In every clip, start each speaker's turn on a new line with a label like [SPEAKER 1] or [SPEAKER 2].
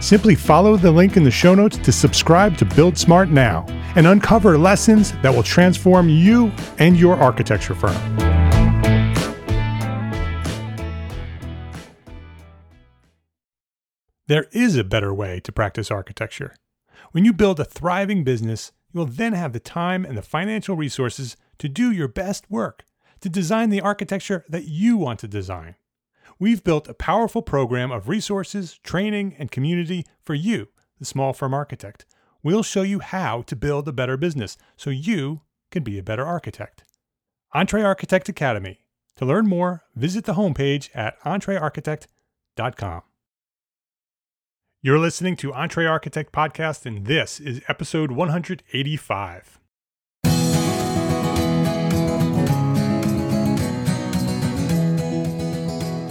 [SPEAKER 1] Simply follow the link in the show notes to subscribe to Build Smart now and uncover lessons that will transform you and your architecture firm. There is a better way to practice architecture. When you build a thriving business, you will then have the time and the financial resources to do your best work, to design the architecture that you want to design. We've built a powerful program of resources, training, and community for you, the small firm architect. We'll show you how to build a better business so you can be a better architect. Entre Architect Academy. To learn more, visit the homepage at entrearchitect.com. You're listening to Entre Architect Podcast, and this is episode 185.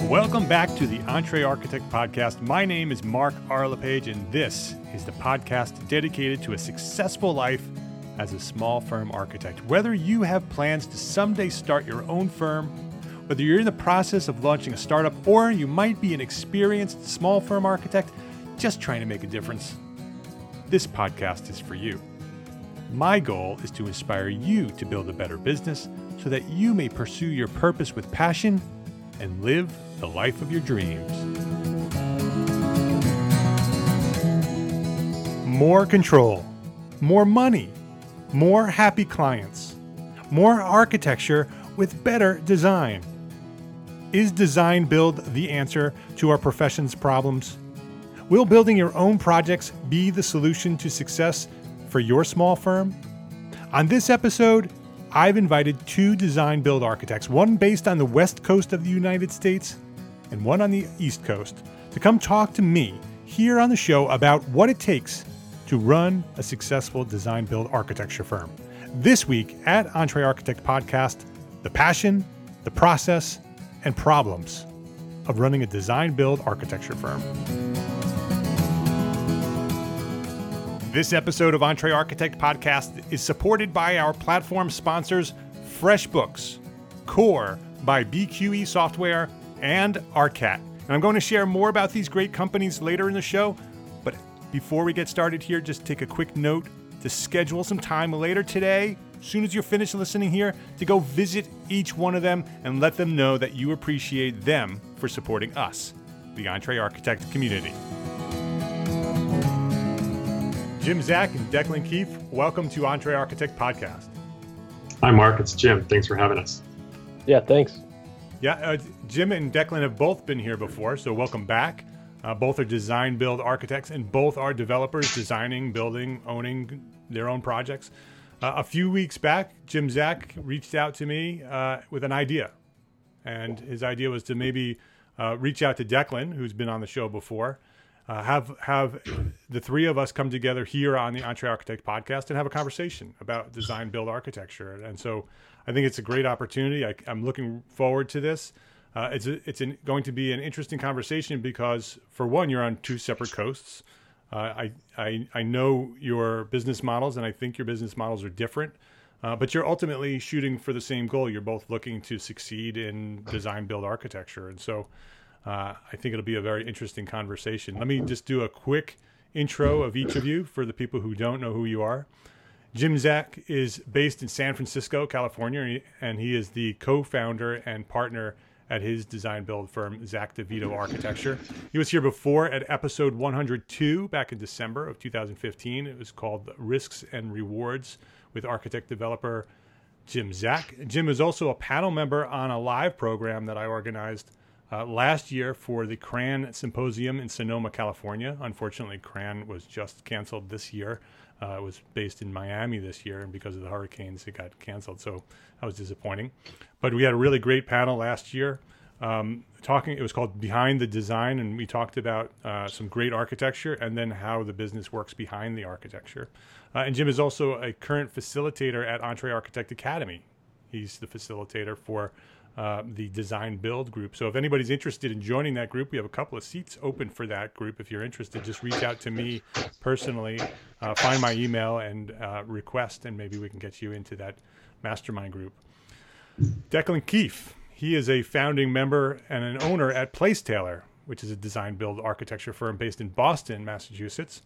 [SPEAKER 1] Welcome back to the Entre Architect Podcast. My name is Mark R. LePage, and this is the podcast dedicated to a successful life as a small firm architect. Whether you have plans to someday start your own firm, whether you're in the process of launching a startup, or you might be an experienced small firm architect just trying to make a difference, this podcast is for you. My goal is to inspire you to build a better business so that you may pursue your purpose with passion and live the life of your dreams. More control, more money, more happy clients, more architecture with better design. Is design build the answer to our profession's problems? Will building your own projects be the solution to success for your small firm? On this episode, I've invited two design build architects, one based on the west coast of the United States and one on the east coast, to come talk to me here on the show about what it takes to run a successful design build architecture firm. This week at Entre Architect Podcast, the passion, the process, and problems of running a design build architecture firm. This episode of Entre Architect Podcast is supported by our platform sponsors FreshBooks, Core by BQE Software, and ARCAT. And I'm going to share more about these great companies later in the show. But before we get started here, just take a quick note to schedule some time later today, as soon as you're finished listening here, to go visit each one of them and let them know that you appreciate them for supporting us, the Entre Architect community. Jim Zack and Declan Keefe, welcome to Entre Architect Podcast.
[SPEAKER 2] Hi, Mark. It's Jim. Thanks for having us.
[SPEAKER 3] Yeah, thanks.
[SPEAKER 1] Yeah, uh, Jim and Declan have both been here before, so welcome back. Uh, both are design build architects, and both are developers designing, building, owning their own projects. Uh, a few weeks back, Jim Zack reached out to me uh, with an idea, and his idea was to maybe uh, reach out to Declan, who's been on the show before. Uh, have have the three of us come together here on the EntreArchitect podcast and have a conversation about design build architecture. And so I think it's a great opportunity. I, am looking forward to this. Uh, it's a, it's an, going to be an interesting conversation because for one, you're on two separate coasts. Uh, I, I I know your business models, and I think your business models are different. Uh, but you're ultimately shooting for the same goal. You're both looking to succeed in design build architecture, and so uh, I think it'll be a very interesting conversation. Let me just do a quick intro of each of you for the people who don't know who you are. Jim Zack is based in San Francisco, California, and he is the co-founder and partner at his design build firm, Zack DeVito Architecture. He was here before at episode 102 back in December of 2015. It was called Risks and Rewards with architect developer Jim Zack. Jim is also a panel member on a live program that I organized uh, last year for the CRAN Symposium in Sonoma, California. Unfortunately, CRAN was just canceled this year. Uh, it was based in Miami this year, and because of the hurricanes, it got canceled. So that was disappointing. But we had a really great panel last year. Um, talking, it was called Behind the Design, and we talked about uh, some great architecture and then how the business works behind the architecture. Uh, and Jim is also a current facilitator at Entre Architect Academy. He's the facilitator for uh, the design build group. So if anybody's interested in joining that group, we have a couple of seats open for that group. If you're interested, just reach out to me personally, uh, find my email and uh, request, and maybe we can get you into that mastermind group. Declan Keefe, he is a founding member and an owner at Placetailor, which is a design build architecture firm based in Boston, Massachusetts.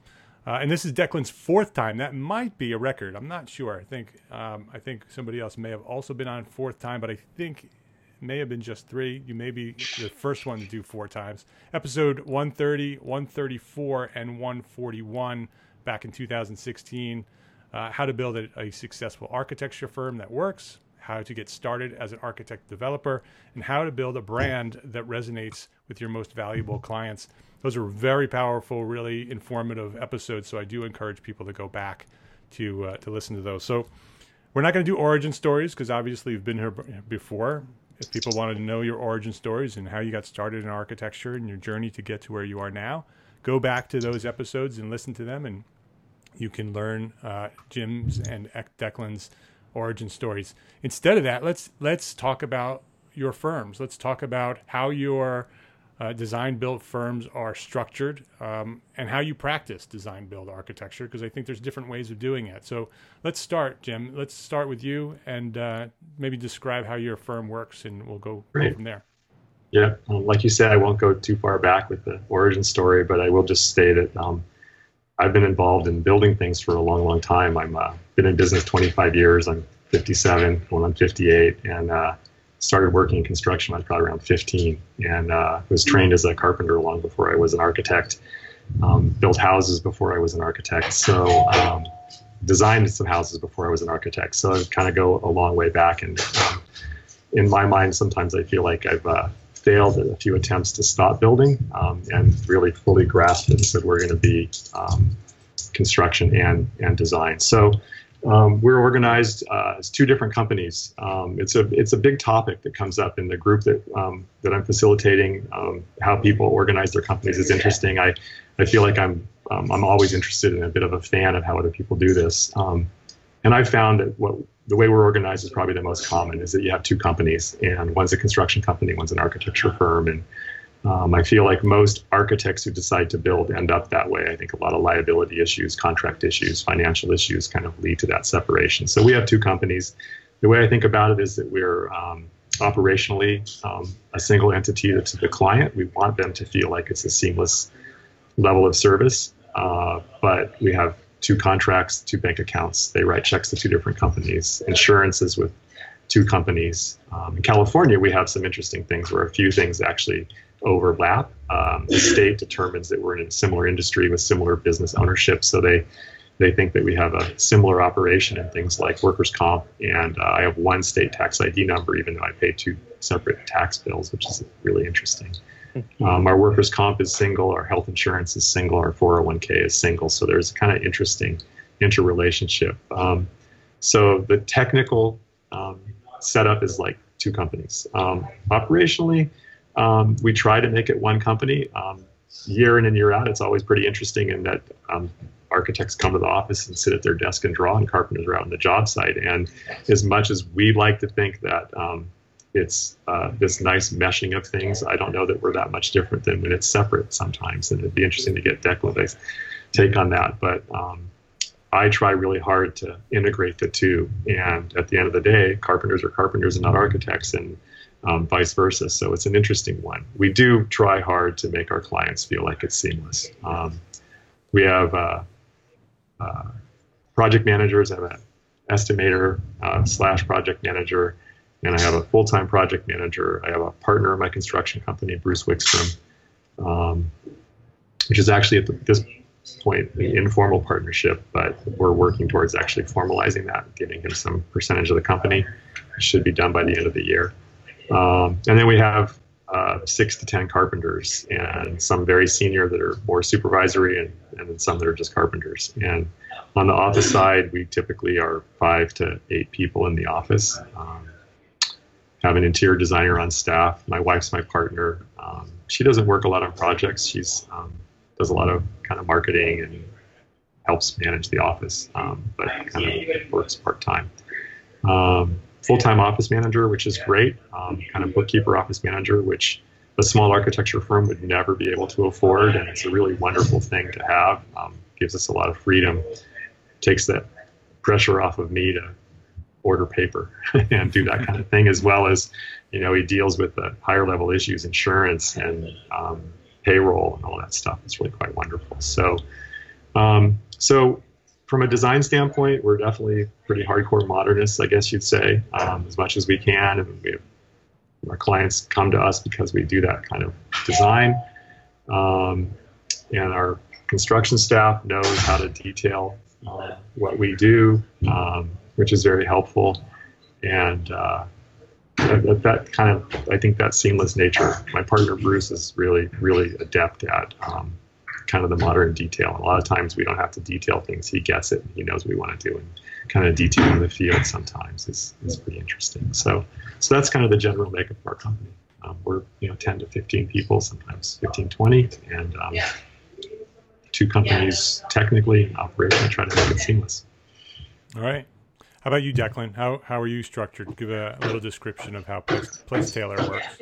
[SPEAKER 1] Uh, and this is Declan's fourth time. That might be a record. I'm not sure. I think um, I think somebody else may have also been on fourth time, but I think may have been just three. You may be the first one to do four times. Episode 130, 134, and 141 back in 2016. Uh, how to build a, a, successful architecture firm that works, how to get started as an architect developer, and how to build a brand that resonates with your most valuable clients. Those are very powerful, really informative episodes. So I do encourage people to go back to uh, to listen to those. So we're not going to do origin stories because obviously you've been here before, if people wanted to know your origin stories and how you got started in architecture and your journey to get to where you are now, go back to those episodes and listen to them, and you can learn uh, Jim's and Declan's origin stories. Instead of that, let's let's talk about your firms. Let's talk about how your uh, design build firms are structured um, and how you practice design build architecture because I think there's different ways of doing it. So let's start, Jim. Let's start with you and uh, maybe describe how your firm works, and we'll go, go from there.
[SPEAKER 2] Yeah, um, like you said, I won't go too far back with the origin story, but I will just say that um, I've been involved in building things for a long, long time. I've uh, been in business 25 years. I'm 57 when I'm 58, and uh, started working in construction when I was probably around 15 and uh, was trained as a carpenter long before I was an architect. Um, built houses before I was an architect. So um, designed some houses before I was an architect. So I kind of go a long way back. And um, in my mind, sometimes I feel like I've uh, failed at a few attempts to stop building um, and really fully grasped and said we're going to be um, construction and and design. So um, we're organized uh, as two different companies. Um, it's a it's a big topic that comes up in the group that um, that I'm facilitating. Um, how people organize their companies is interesting. I I feel like I'm um, I'm always interested in a bit of a fan of how other people do this. Um, and I've found that what the way we're organized is probably the most common is that you have two companies, and one's a construction company, one's an architecture firm, and um, I feel like most architects who decide to build end up that way. I think a lot of liability issues, contract issues, financial issues kind of lead to that separation. So we have two companies. The way I think about it is that we're um, operationally um, a single entity to the client. We want them to feel like it's a seamless level of service, uh, but we have two contracts, two bank accounts. They write checks to two different companies. Insurances with two companies. Um, in California, we have some interesting things where a few things actually overlap. Um, the state determines that we're in a similar industry with similar business ownership, so they they think that we have a similar operation in things like workers' comp, and uh, I have one state tax ID number, even though I pay two separate tax bills, which is really interesting. Mm-hmm. Um, our workers' comp is single, our health insurance is single, our 401k is single, so there's a kind of interesting interrelationship. Um, so the technical um, setup is like two companies. Um, operationally, Um, we try to make it one company. Um, year in and year out, it's always pretty interesting in that um, architects come to the office and sit at their desk and draw, and carpenters are out on the job site. And as much as we like to think that um, it's uh, this nice meshing of things, I don't know that we're that much different than when it's separate sometimes. And it'd be interesting to get Declan's take on that. But um, I try really hard to integrate the two. And at the end of the day, carpenters are carpenters and not architects, and um, vice versa. So it's an interesting one. We do try hard to make our clients feel like it's seamless. Um, we have uh, uh, project managers, I have an estimator uh, slash project manager, and I have a full time project manager. I have a partner in my construction company, Bruce Wickstrom, um, which is actually at the, this point an informal partnership, but we're working towards actually formalizing that, giving him some percentage of the company. It should be done by the end of the year. Um, and then we have uh, six to ten carpenters, and some very senior that are more supervisory, and, and then some that are just carpenters. And on the office side, we typically are five to eight people in the office. Um, have an interior designer on staff. My wife's my partner. Um, she doesn't work a lot on projects. She's um, does a lot of kind of marketing and helps manage the office, um, but kind of works part time. Um, Full time office manager, which is great, um, kind of bookkeeper office manager, which a small architecture firm would never be able to afford, and it's a really wonderful thing to have. Um, gives us a lot of freedom, takes that pressure off of me to order paper and do that kind of thing, as well as, you know, he deals with the higher level issues, insurance and um, payroll and all that stuff. It's really quite wonderful. So, um, so from a design standpoint, we're definitely pretty hardcore modernists, I guess you'd say, um, as much as we can. And we have, our clients come to us because we do that kind of design. Um, and our construction staff knows how to detail uh, what we do, um, which is very helpful. And uh, that, that, kind of, I think that seamless nature, my partner Bruce is really, really adept at um, kind of the modern detail. a lot of times we don't have to detail things. He gets it. He knows what we want to do. And kind of detailing the field sometimes is, is pretty interesting. So, so that's kind of the general makeup of our company. Um, we're, you know, 10 to 15 people, sometimes 15, 20. And um, two companies technically and operationally trying to make it seamless.
[SPEAKER 1] All right. How about you, Declan? How, how are you structured? Give a, a little description of how Place, Placetailor works.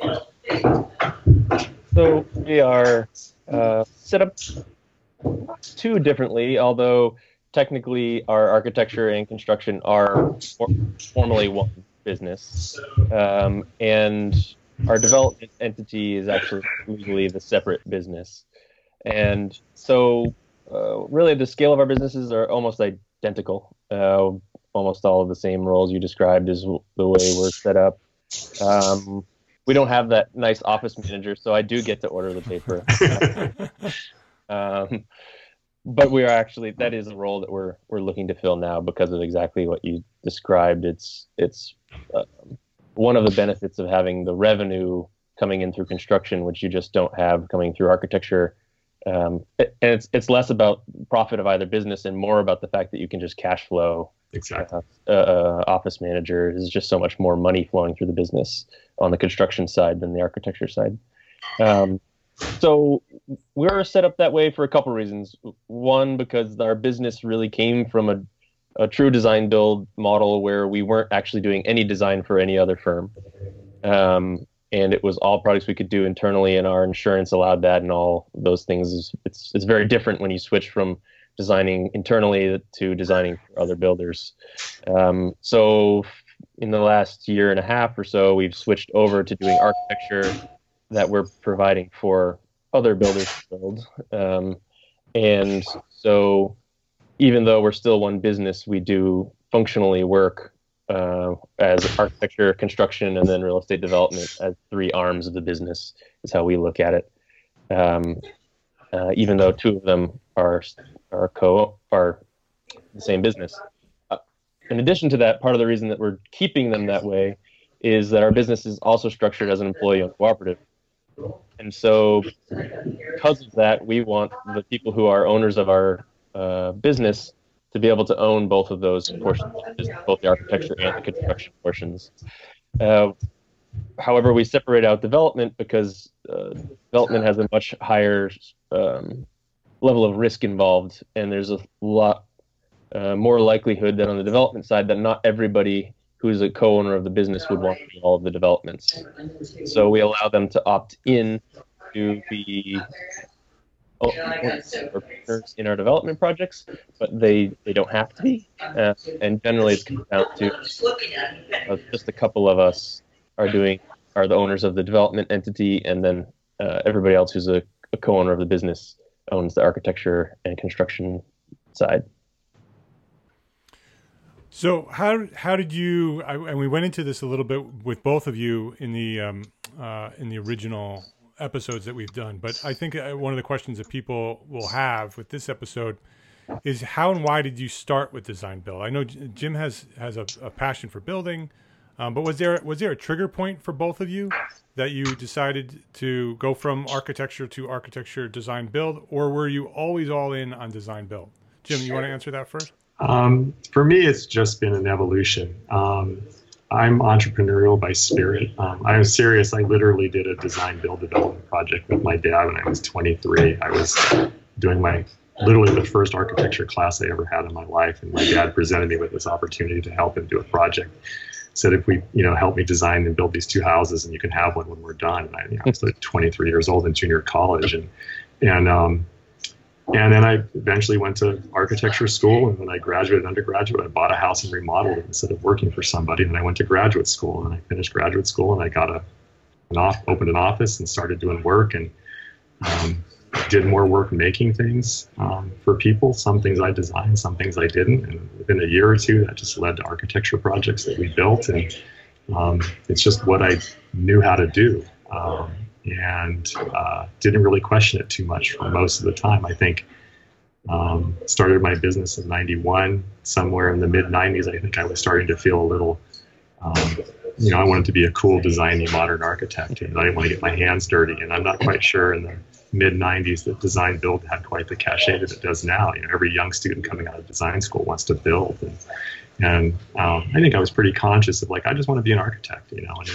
[SPEAKER 3] So we are uh, set up too differently, although technically our architecture and construction are for- formally one business. Um, and our development entity is actually legally the separate business. And so, uh, really, the scale of our businesses are almost identical. Uh, almost all of the same roles you described is the way we're set up. Um, we don't have that nice office manager, so I do get to order the paper. um, but we are actually that is a role that we're we're looking to fill now because of exactly what you described. It's it's uh, one of the benefits of having the revenue coming in through construction, which you just don't have coming through architecture. Um, and it's it's less about profit of either business and more about the fact that you can just cash flow
[SPEAKER 2] Exactly.
[SPEAKER 3] Uh, uh, office manager is just so much more money flowing through the business on the construction side than the architecture side. Um, so we're set up that way for a couple reasons. One, because our business really came from a, a true design build model where we weren't actually doing any design for any other firm. Um, and it was all products we could do internally, and our insurance allowed that, and all those things. It's it's very different when you switch from designing internally to designing for other builders. Um, so in the last year and a half or so, we've switched over to doing architecture that we're providing for other builders to build. Um, and so even though we're still one business, we do functionally work uh, as architecture, construction, and then real estate development as three arms of the business is how we look at it. Um, uh, even though two of them are are co are the same business. Uh, in addition to that, part of the reason that we're keeping them that way is that our business is also structured as an employee-owned cooperative. And so, because of that, we want the people who are owners of our uh, business to be able to own both of those portions, both the architecture and the construction portions. Uh, however, we separate out development because uh, development has a much higher um, level of risk involved, and there's a lot uh, more likelihood that on the development side that not everybody who's a co-owner of the business would want all of the developments. So we allow them to opt in to be partners in our development projects, but they, they don't have to be. Uh, and generally, it comes down to uh, just a couple of us are doing are the owners of the development entity, and then uh, everybody else who's a, a co-owner of the business owns the architecture and construction side.
[SPEAKER 1] So how how did you? I, and we went into this a little bit with both of you in the um, uh, in the original episodes that we've done. But I think uh, one of the questions that people will have with this episode is how and why did you start with design build? I know Jim has has a, a passion for building, um, but was there was there a trigger point for both of you that you decided to go from architecture to architecture design build, or were you always all in on design build? Jim, you want to answer that first?
[SPEAKER 2] Um, for me, it's just been an evolution. Um, I'm entrepreneurial by spirit. Um, I'm serious. I literally did a design build development project with my dad when I was 23. I was doing my literally the first architecture class I ever had in my life, and my dad presented me with this opportunity to help him do a project. Said if we, you know, help me design and build these two houses, and you can have one when we're done. And I, you know, I was like 23 years old in junior college, and and um, and then I eventually went to architecture school. And when I graduated undergraduate, I bought a house and remodeled it instead of working for somebody. And then I went to graduate school and I finished graduate school and I got a, an off, opened an office and started doing work and um, did more work making things um, for people. Some things I designed, some things I didn't. And within a year or two, that just led to architecture projects that we built. And um, it's just what I knew how to do. And uh, didn't really question it too much for most of the time. I think um, started my business in '91. Somewhere in the mid '90s, I think I was starting to feel a little, um, you know, I wanted to be a cool, designy, modern architect, and I didn't want to get my hands dirty. And I'm not quite sure in the mid '90s that design build had quite the cachet that it does now. You know, every young student coming out of design school wants to build, and, and um, I think I was pretty conscious of like I just want to be an architect, you know, and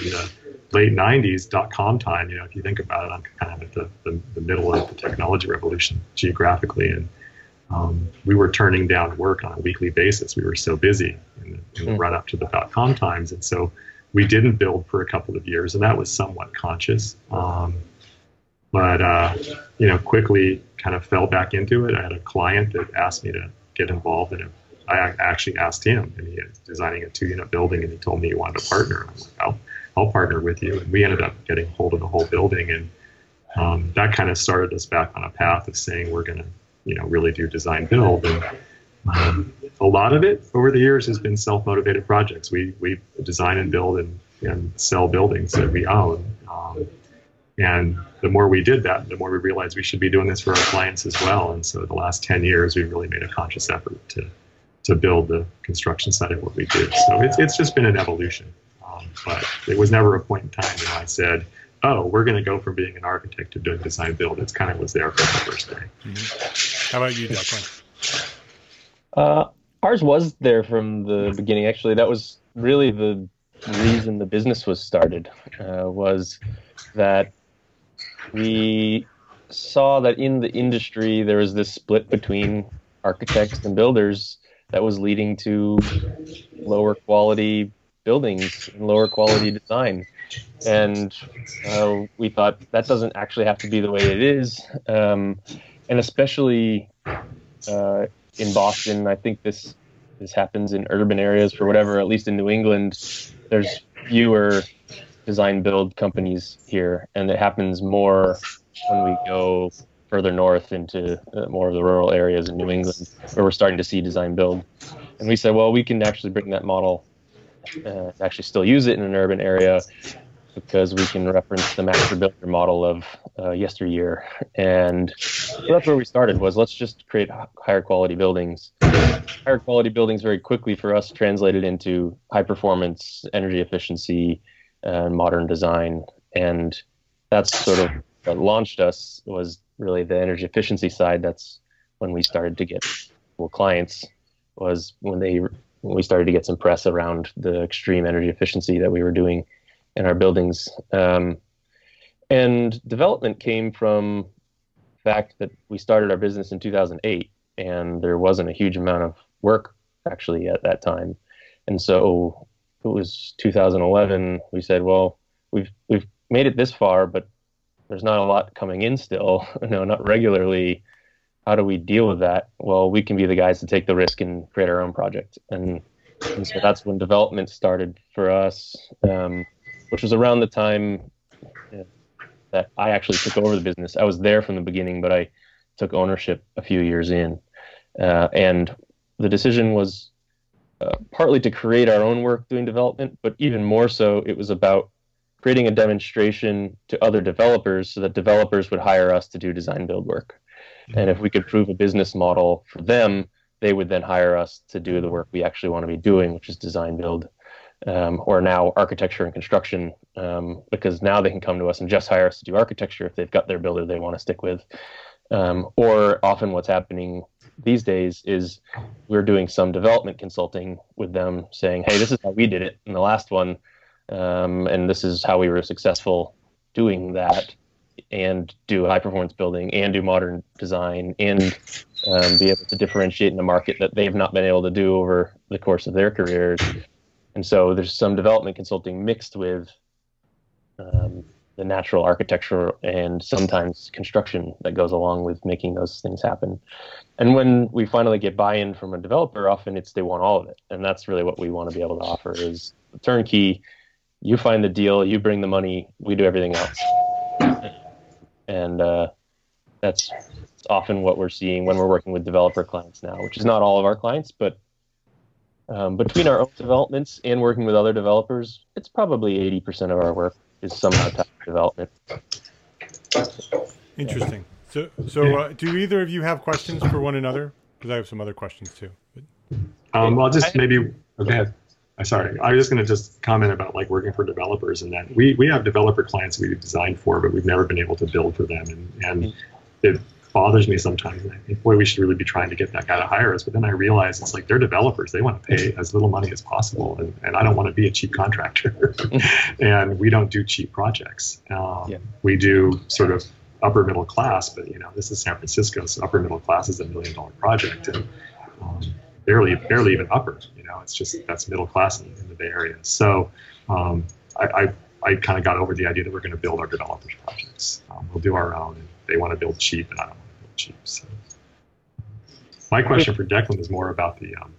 [SPEAKER 2] late 90s dot com time you know if you think about it i'm kind of at the, the, the middle of the technology revolution geographically. And um, we were turning down work on a weekly basis. We were so busy in the, in the mm. run up to the dot com times. And so we didn't build for a couple of years and that was somewhat conscious. Um, but uh, you know quickly kind of fell back into it. I had a client that asked me to get involved in it. I actually asked him and he was designing a two unit building and he told me he wanted a partner. I'm like oh I'll partner with you. And we ended up getting hold of the whole building. And um, that kind of started us back on a path of saying we're going to, you know, really do design build. And um, a lot of it over the years has been self-motivated projects. We, we design and build and, and sell buildings that we own. Um, and the more we did that, the more we realized we should be doing this for our clients as well. And so the last 10 years, we've really made a conscious effort to, to build the construction side of what we do. So it's, it's just been an evolution. But it was never a point in time when I said, oh, we're going to go from being an architect to doing design build. It's kind of was there from the first day.
[SPEAKER 1] Mm-hmm. How about you, Declan?
[SPEAKER 3] Uh, ours was there from the beginning. Actually, that was really the reason the business was started. Uh, was that we saw that in the industry there was this split between architects and builders that was leading to lower quality buildings and lower quality design. And uh, we thought that doesn't actually have to be the way it is. Um, and especially uh, in Boston, I think this this happens in urban areas for whatever. At least in New England, there's fewer design build companies here, and it happens more when we go further north into uh, more of the rural areas in New England, where we're starting to see design build. And we said, well, we can actually bring that model uh, actually still use it in an urban area because we can reference the master builder model of uh, yesteryear. And so that's where we started was let's just create higher quality buildings. Higher quality buildings very quickly for us translated into high performance, energy efficiency, and modern design. And that's sort of what launched us was really the energy efficiency side. That's when we started to get well clients was when they we started to get some press around the extreme energy efficiency that we were doing in our buildings. Um, and development came from the fact that we started our business in 2008, and there wasn't a huge amount of work actually at that time. And so it was 2011. We said, well, we've we've made it this far, but there's not a lot coming in still. no, not regularly. How do we deal with that? Well, we can be the guys to take the risk and create our own project. And, and so that's when development started for us, um, which was around the time that I actually took over the business. I was there from the beginning, but I took ownership a few years in. Uh, and the decision was uh, partly to create our own work doing development, but even more so, it was about creating a demonstration to other developers so that developers would hire us to do design build work. And if we could prove a business model for them, they would then hire us to do the work we actually want to be doing, which is design build, um, or now architecture and construction, um, because now they can come to us and just hire us to do architecture if they've got their builder they want to stick with. Um, or often what's happening these days is we're doing some development consulting with them saying, hey, this is how we did it in the last one, um, and this is how we were successful doing that and do high performance building and do modern design and um, be able to differentiate in a market that they've not been able to do over the course of their careers. And so there's some development consulting mixed with um, the natural architecture and sometimes construction that goes along with making those things happen. And when we finally get buy-in from a developer, often it's they want all of it, and that's really what we want to be able to offer is turnkey. You find the deal, you bring the money, we do everything else and uh, that's often what we're seeing when we're working with developer clients now, which is not all of our clients, but um, between our own developments and working with other developers, it's probably 80% of our work is somehow tied to development.
[SPEAKER 1] Interesting. So, so uh, do either of you have questions for one another? Because I have some other questions too. But...
[SPEAKER 2] Um, well, just maybe. Go ahead. I'm sorry. I was just going to just comment about like working for developers and that we, we have developer clients we've designed for, but we've never been able to build for them. And, and mm-hmm. it bothers me sometimes. I think, boy, we should really be trying to get that guy to hire us. But then I realize it's like they're developers. They want to pay as little money as possible. And, and I don't want to be a cheap contractor. And we don't do cheap projects. Um, yeah. We do sort of upper middle class, but you know, this is San Francisco, so upper middle class is a million dollar project. And um, barely barely even upper. You know, it's just that's middle class in, in the Bay Area. So um, I, I, I kind of got over the idea that we're going to build our developers projects. Um, we'll do our own. And they want to build cheap, and I don't want to build cheap. So my question for Declan is more about the, um,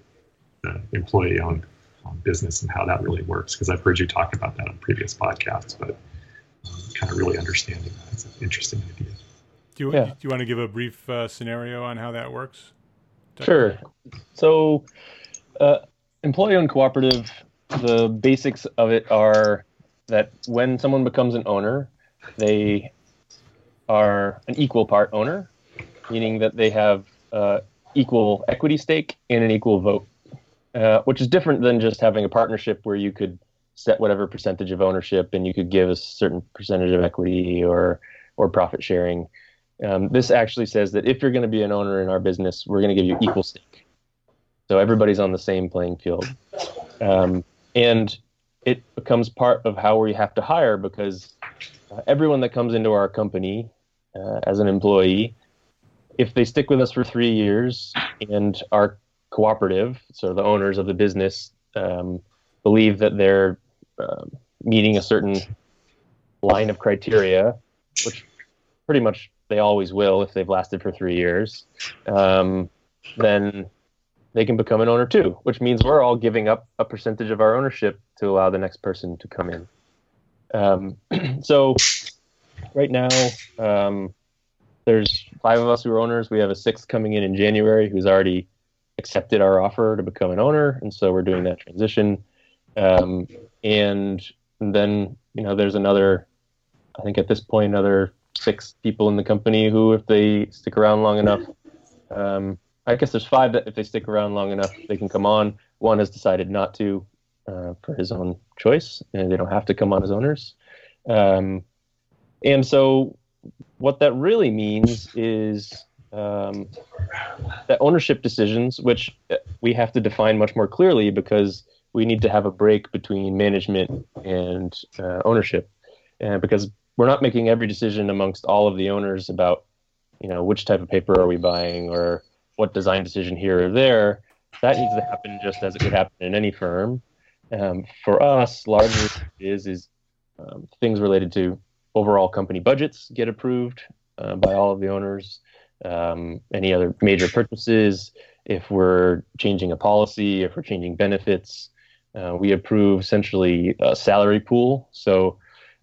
[SPEAKER 2] the employee-owned um, business and how that really works because I've heard you talk about that on previous podcasts, but um, kind of really understanding that it's an interesting idea.
[SPEAKER 1] Do you, yeah. do you want to give a brief uh, scenario on how that works?
[SPEAKER 3] Sure. So, uh, employee owned cooperative, the basics of it are that when someone becomes an owner, they are an equal part owner, meaning that they have uh, equal equity stake and an equal vote, uh, which is different than just having a partnership where you could set whatever percentage of ownership and you could give a certain percentage of equity or or profit sharing. Um, this actually says that if you're going to be an owner in our business, we're going to give you equal stake. So everybody's on the same playing field. Um, and it becomes part of how we have to hire because uh, everyone that comes into our company uh, as an employee, if they stick with us for three years and are cooperative, so the owners of the business um, believe that they're uh, meeting a certain line of criteria, which pretty much they always will if they've lasted for three years, um, then they can become an owner too, which means we're all giving up a percentage of our ownership to allow the next person to come in. Um, so right now, um, there's five of us who are owners. We have a sixth coming in in January who's already accepted our offer to become an owner, and so we're doing that transition. Um, and then you know, there's another. I think at this point, another six people in the company who, if they stick around long enough, um, I guess there's five that if they stick around long enough, they can come on. One has decided not to uh, for his own choice, and they don't have to come on as owners. Um, and so, what that really means is um, that ownership decisions, which we have to define much more clearly because we need to have a break between management and uh, ownership, and because we're not making every decision amongst all of the owners about, you know, which type of paper are we buying or what design decision here or there. That needs to happen just as it would happen in any firm. Um, for us, largely is is um, things related to overall company budgets get approved uh, by all of the owners. Um, any other major purchases, if we're changing a policy, if we're changing benefits, uh, we approve essentially a salary pool. So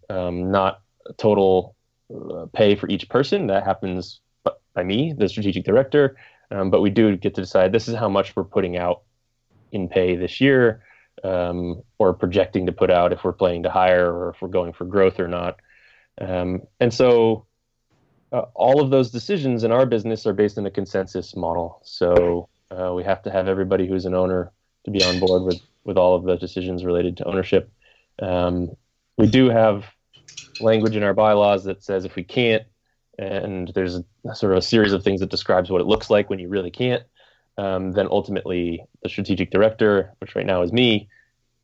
[SPEAKER 3] um, not total uh, pay for each person. That happens by me, the strategic director. Um, but we do get to decide this is how much we're putting out in pay this year um, or projecting to put out if we're planning to hire or if we're going for growth or not. Um, and so uh, all of those decisions in our business are based on a consensus model. So uh, we have to have everybody who's an owner to be on board with, with all of the decisions related to ownership. Um, we do have language in our bylaws that says if we can't, and there's a, sort of a series of things that describes what it looks like when you really can't, um, then ultimately the strategic director, which right now is me,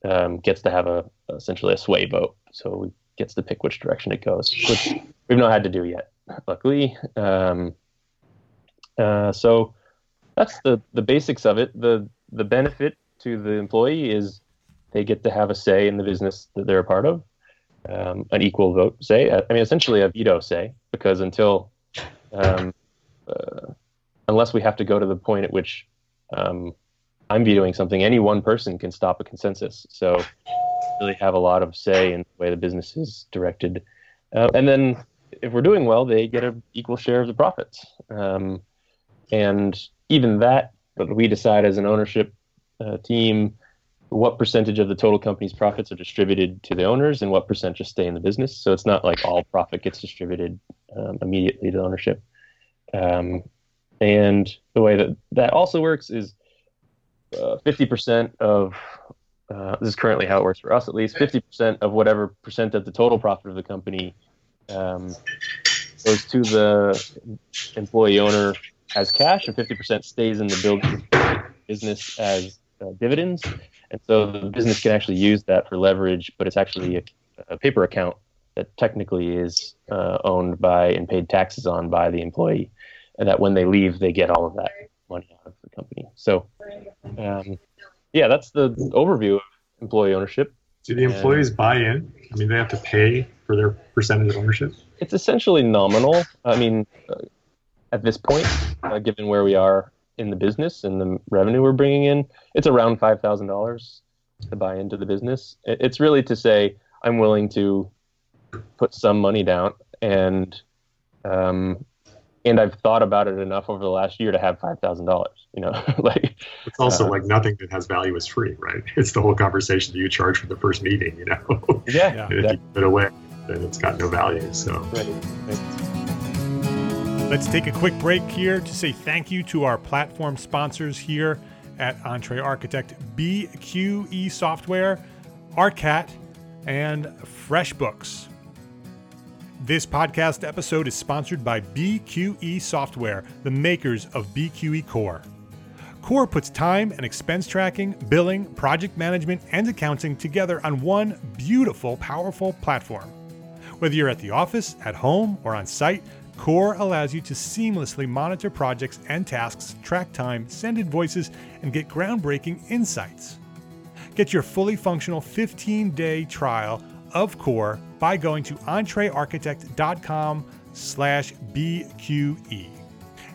[SPEAKER 3] um, gets to have a essentially a sway vote. So gets to pick which direction it goes, which we've not had to do yet, luckily. Um, uh, so that's the the basics of it. the The benefit to the employee is they get to have a say in the business that they're a part of, um, an equal vote say. I mean, essentially a veto say, because until um, uh, unless we have to go to the point at which um, I'm vetoing something, any one person can stop a consensus. So really have a lot of say in the way the business is directed. Uh, and then if we're doing well, they get an equal share of the profits. Um, and even that, but we decide as an ownership uh, team what percentage of the total company's profits are distributed to the owners and what percent just stay in the business. So it's not like all profit gets distributed um, immediately to ownership. Um, and the way that that also works is uh, 50% of uh, this is currently how it works for us at least 50% of whatever percent of the total profit of the company um, goes to the employee owner as cash and 50% stays in the building business as uh, dividends and so the business can actually use that for leverage but it's actually a, a paper account that technically is uh, owned by and paid taxes on by the employee and that when they leave, they get all of that money out of the company. So, um, yeah, that's the overview of employee ownership.
[SPEAKER 2] Do the employees and, buy in? I mean, they have to pay for their percentage of ownership.
[SPEAKER 3] It's essentially nominal. I mean, uh, at this point, uh, given where we are in the business and the revenue we're bringing in, it's around five thousand dollars to buy into the business. It's really to say I'm willing to put some money down and um, and I've thought about it enough over the last year to have five thousand dollars. You know, like
[SPEAKER 2] it's also uh, like nothing that has value is free, right? It's the whole conversation that you charge for the first meeting. You know,
[SPEAKER 3] yeah. yeah.
[SPEAKER 2] and if you put it away, then it's got no value. So. Right. Right.
[SPEAKER 1] Let's take a quick break here to say thank you to our platform sponsors here at Entre Architect BQE Software, ARCAT, and FreshBooks. This podcast episode is sponsored by BQE Software, the makers of BQE Core. Core puts time and expense tracking, billing, project management, and accounting together on one beautiful, powerful platform. Whether you're at the office, at home, or on site, Core allows you to seamlessly monitor projects and tasks, track time, send invoices, and get groundbreaking insights. Get your fully functional 15 day trial of Core by going to entrearchitect.com slash BQE.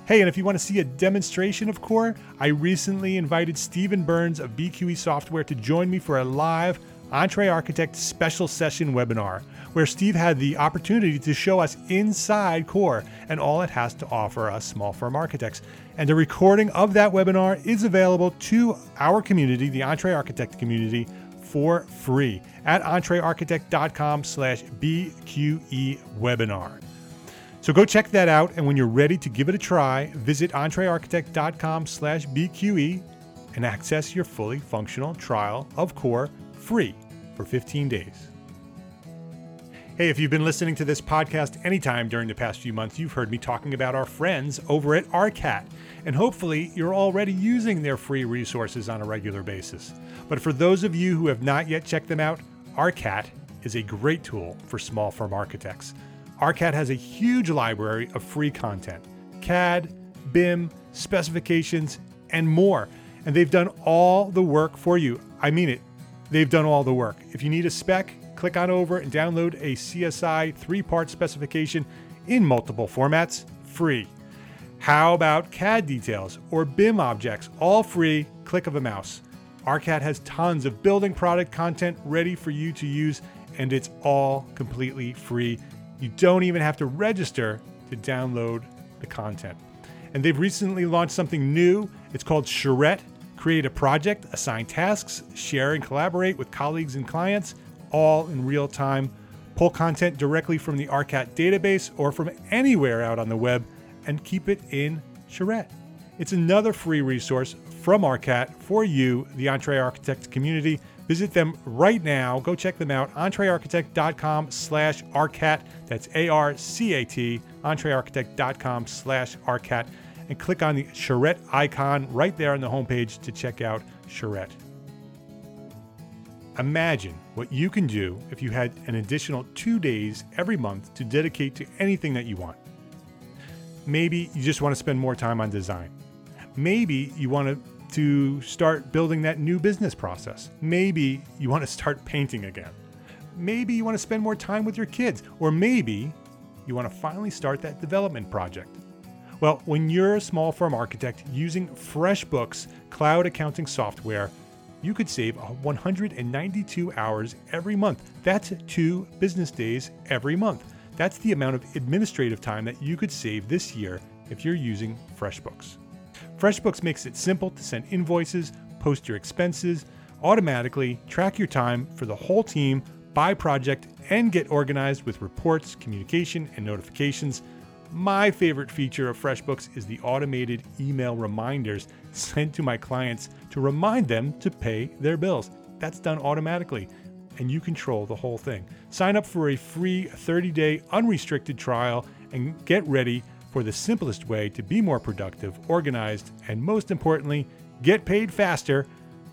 [SPEAKER 1] Hey, and if you want to see a demonstration of Core, I recently invited Stephen Burns of BQE Software to join me for a live EntreArchitect special session webinar, where Steve had the opportunity to show us inside Core and all it has to offer us small firm architects. And a recording of that webinar is available to our community, the EntreArchitect community, for free at entrearchitect.com slash BQE webinar. So go check that out, and when you're ready to give it a try, visit entrearchitect.com slash BQE and access your fully functional trial of Core free for 15 days. Hey, if you've been listening to this podcast anytime during the past few months, you've heard me talking about our friends over at ARCAT. And hopefully, you're already using their free resources on a regular basis. But for those of you who have not yet checked them out, ARCAT is a great tool for small firm architects. ARCAT has a huge library of free content CAD, BIM, specifications, and more. And they've done all the work for you. I mean it. They've done all the work. If you need a spec, click on over and download a CSI three part specification in multiple formats free. How about CAD details or BIM objects? All free, click of a mouse. ARCAT has tons of building product content ready for you to use, and it's all completely free. You don't even have to register to download the content. And they've recently launched something new. It's called Charrette. Create a project, assign tasks, share and collaborate with colleagues and clients all in real time. Pull content directly from the ARCAT database or from anywhere out on the web and keep it in Charrette. It's another free resource from ARCAT for you, the EntreArchitect community. Visit them right now. Go check them out. EntreArchitect.com slash ARCAT. That's A-R-C-A-T. EntreArchitect.com slash ARCAT. And click on the Charrette icon right there on the homepage to check out Charrette. Imagine what you can do if you had an additional two days every month to dedicate to anything that you want. Maybe you just want to spend more time on design. Maybe you want to, to start building that new business process. Maybe you want to start painting again. Maybe you want to spend more time with your kids. Or maybe you want to finally start that development project. Well, when you're a small firm architect using FreshBooks cloud accounting software, you could save 192 hours every month. That's two business days every month. That's the amount of administrative time that you could save this year if you're using FreshBooks. FreshBooks makes it simple to send invoices, post your expenses, automatically track your time for the whole team by project, and get organized with reports, communication, and notifications. My favorite feature of FreshBooks is the automated email reminders sent to my clients to remind them to pay their bills. That's done automatically, and you control the whole thing. Sign up for a free 30 day unrestricted trial and get ready for the simplest way to be more productive, organized, and most importantly, get paid faster.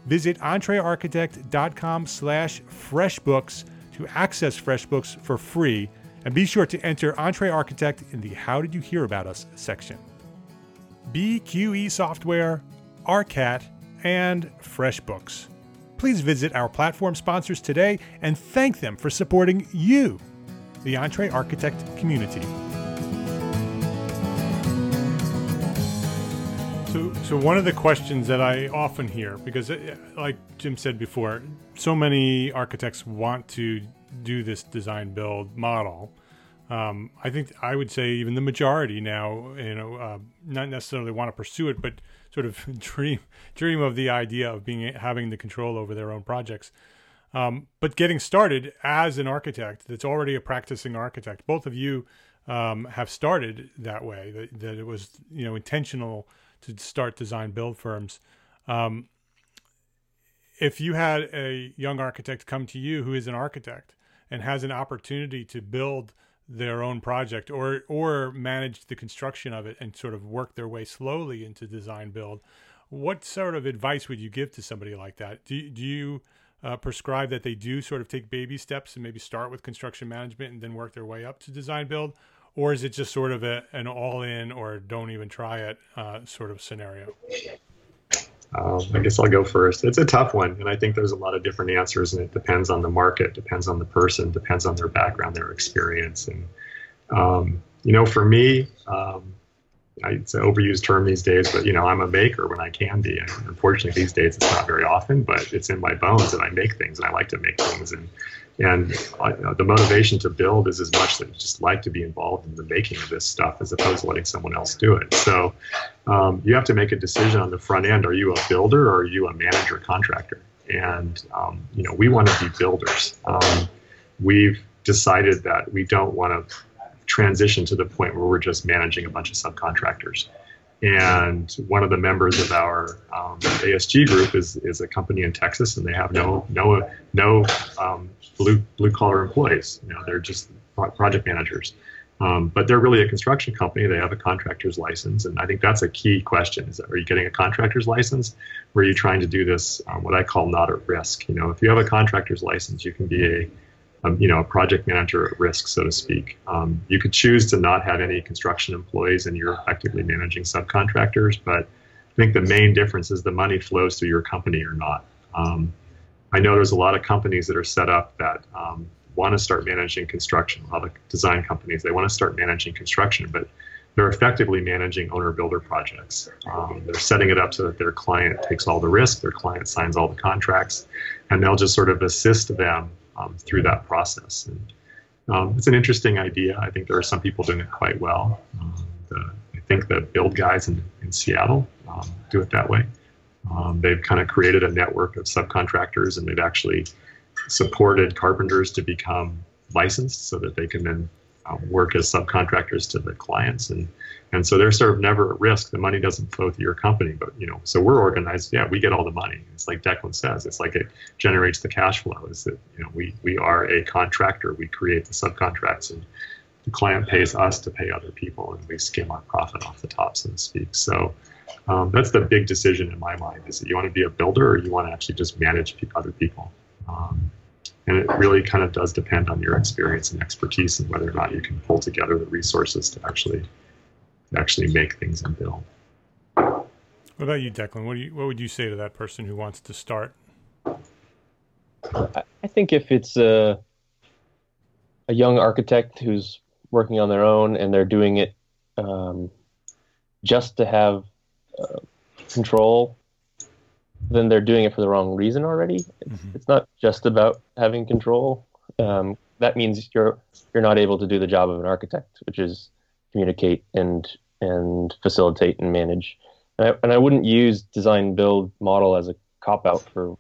[SPEAKER 1] Visit entrearchitect.com slash freshbooks to access FreshBooks for free and be sure to enter Entre Architect in the How Did You Hear About Us section. BQE Software, ARCAT, and FreshBooks. Please visit our platform sponsors today and thank them for supporting you, the Entre Architect community. So, so one of the questions that I often hear, because uh, like Jim said before, so many architects want to do this design build model. Um, I think I would say even the majority now, you know, uh, not necessarily want to pursue it, but sort of dream dream of the idea of being having the control over their own projects. Um, but getting started as an architect that's already a practicing architect, both of you um, have started that way. That, that it was you know intentional to start design build firms. Um, if you had a young architect come to you who is an architect and has an opportunity to build their own project or or manage the construction of it and sort of work their way slowly into design build, what sort of advice would you give to somebody like that? Do, do you uh, prescribe that they do sort of take baby steps and maybe start with construction management and then work their way up to design build? or is it just sort of a, an all in or don't even try it uh, sort of scenario?
[SPEAKER 2] Um, I guess I'll go first. It's a tough one, and I think there's a lot of different answers, and it depends on the market, depends on the person, depends on their background, their experience, and um, you know, for me, um, it's an overused term these days, but you know, I'm a maker when I can be. And unfortunately, these days it's not very often, but it's in my bones that I make things, and I like to make things, and and uh, the motivation to build is as much that you just like to be involved in the making of this stuff as opposed to letting someone else do it. So um, you have to make a decision on the front end. Are you a builder or are you a manager contractor? And um, you know we want to be builders. Um, we've decided that we don't want to transition to the point where we're just managing a bunch of subcontractors. And one of the members of our um, ASG group is, is a company in Texas, and they have no no no um, blue blue collar employees. You know, they're just project managers. Um, but they're really a construction company. They have a contractor's license, and I think that's a key question: is that, are you getting a contractor's license, or are you trying to do this um, what I call not at risk? You know, if you have a contractor's license, you can be a um, you know, a project manager at risk, so to speak. Um, you could choose to not have any construction employees and you're effectively managing subcontractors, but I think the main difference is the money flows through your company or not. Um, I know there's a lot of companies that are set up that um, want to start managing construction. A lot of design companies, they want to start managing construction, but they're effectively managing owner builder projects. Um, they're setting it up so that their client takes all the risk, their client signs all the contracts, and they'll just sort of assist them um, through that process. And um, it's an interesting idea. I think there are some people doing it quite well. Um, the, I think the build guys in, in Seattle um, do it that way. Um, they've kind of created a network of subcontractors and they've actually supported carpenters to become licensed so that they can then uh, work as subcontractors to the clients and and so they're sort of never at risk. The money doesn't flow through your company but you know so we're organized. Yeah we get all the money. It's like declan says it's like it generates the cash flow is that you know we we are a contractor. We create the subcontracts and the client pays us to pay other people and we skim our profit off the top so to speak. So um, that's the big decision in my mind. Is that you want to be a builder or you want to actually just manage other people? Um, and it really kind of does depend on your experience and expertise and whether or not you can pull together the resources to actually actually make things and build.
[SPEAKER 1] What about you, Declan? What do you what would you say to that person who wants to start?
[SPEAKER 3] I think if it's a a young architect who's working on their own and they're doing it um, just to have uh, control then they're doing it for the wrong reason already. It's, mm-hmm. it's not just about having control. Um, that means you're you're not able to do the job of an architect, which is communicate and and facilitate and manage. And I, and I wouldn't use design build model as a cop out for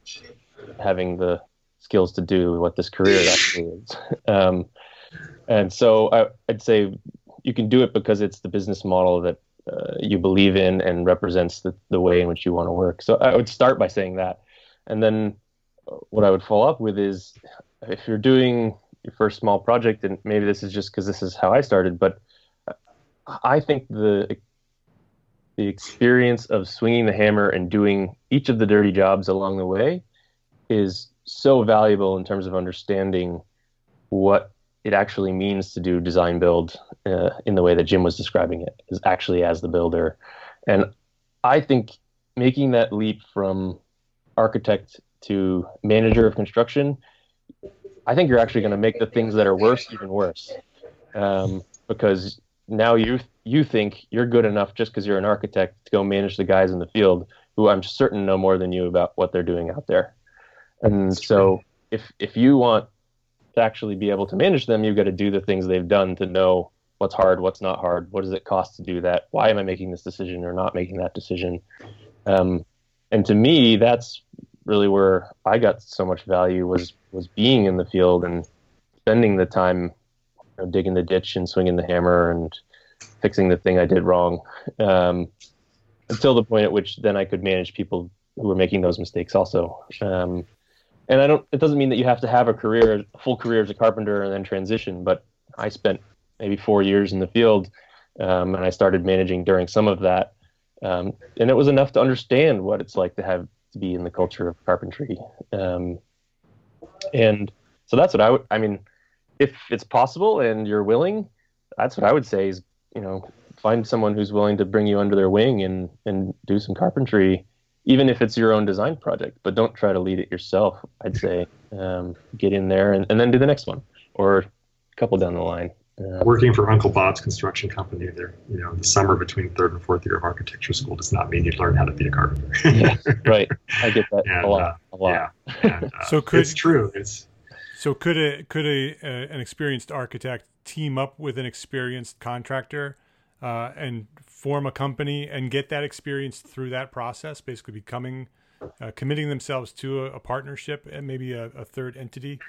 [SPEAKER 3] having the skills to do what this career actually is. Um, and so I, I'd say you can do it because it's the business model that uh, you believe in and represents the, the way in which you want to work. So I would start by saying that. And then what I would follow up with is if you're doing your first small project, and maybe this is just because this is how I started, but I think the the experience of swinging the hammer and doing each of the dirty jobs along the way is so valuable in terms of understanding what it actually means to do design build uh, in the way that Jim was describing it, is actually as the builder. And I think making that leap from architect to manager of construction, I think you're actually going to make the things that are worse even worse, um, because now you you think you're good enough just because you're an architect to go manage the guys in the field who I'm certain know more than you about what they're doing out there. And so if if you want to actually be able to manage them, you've got to do the things they've done to know what's hard, what's not hard, what does it cost to do that, why am I making this decision or not making that decision. Um, and to me, that's really where I got so much value was was being in the field and spending the time know, digging the ditch and swinging the hammer and fixing the thing I did wrong. Um, until the point at which then I could manage people who were making those mistakes also. Um, and I don't. It doesn't mean that you have to have a career, a full career as a carpenter, and then transition. But I spent maybe four years in the field, um, and I started managing during some of that, um, and it was enough to understand what it's like to have to be in the culture of carpentry. Um, and so that's what I would. I mean, if it's possible and you're willing, that's what I would say is you know find someone who's willing to bring you under their wing and and do some carpentry even if it's your own design project, but don't try to lead it yourself. I'd say um, get in there and, and then do the next one or a couple down the line.
[SPEAKER 2] Uh, Working for Uncle Bob's construction company, there, you know, the summer between third and fourth year of architecture school does not mean you learn how to be a carpenter.
[SPEAKER 3] yeah, right. I get that and, a lot. Uh, a lot.
[SPEAKER 2] Yeah. And, uh, so could, it's true. It's
[SPEAKER 1] so could a could a, an experienced architect team up with an experienced contractor uh, and form a company and get that experience through that process, basically becoming, uh, committing themselves to a, a partnership and maybe a, a third entity.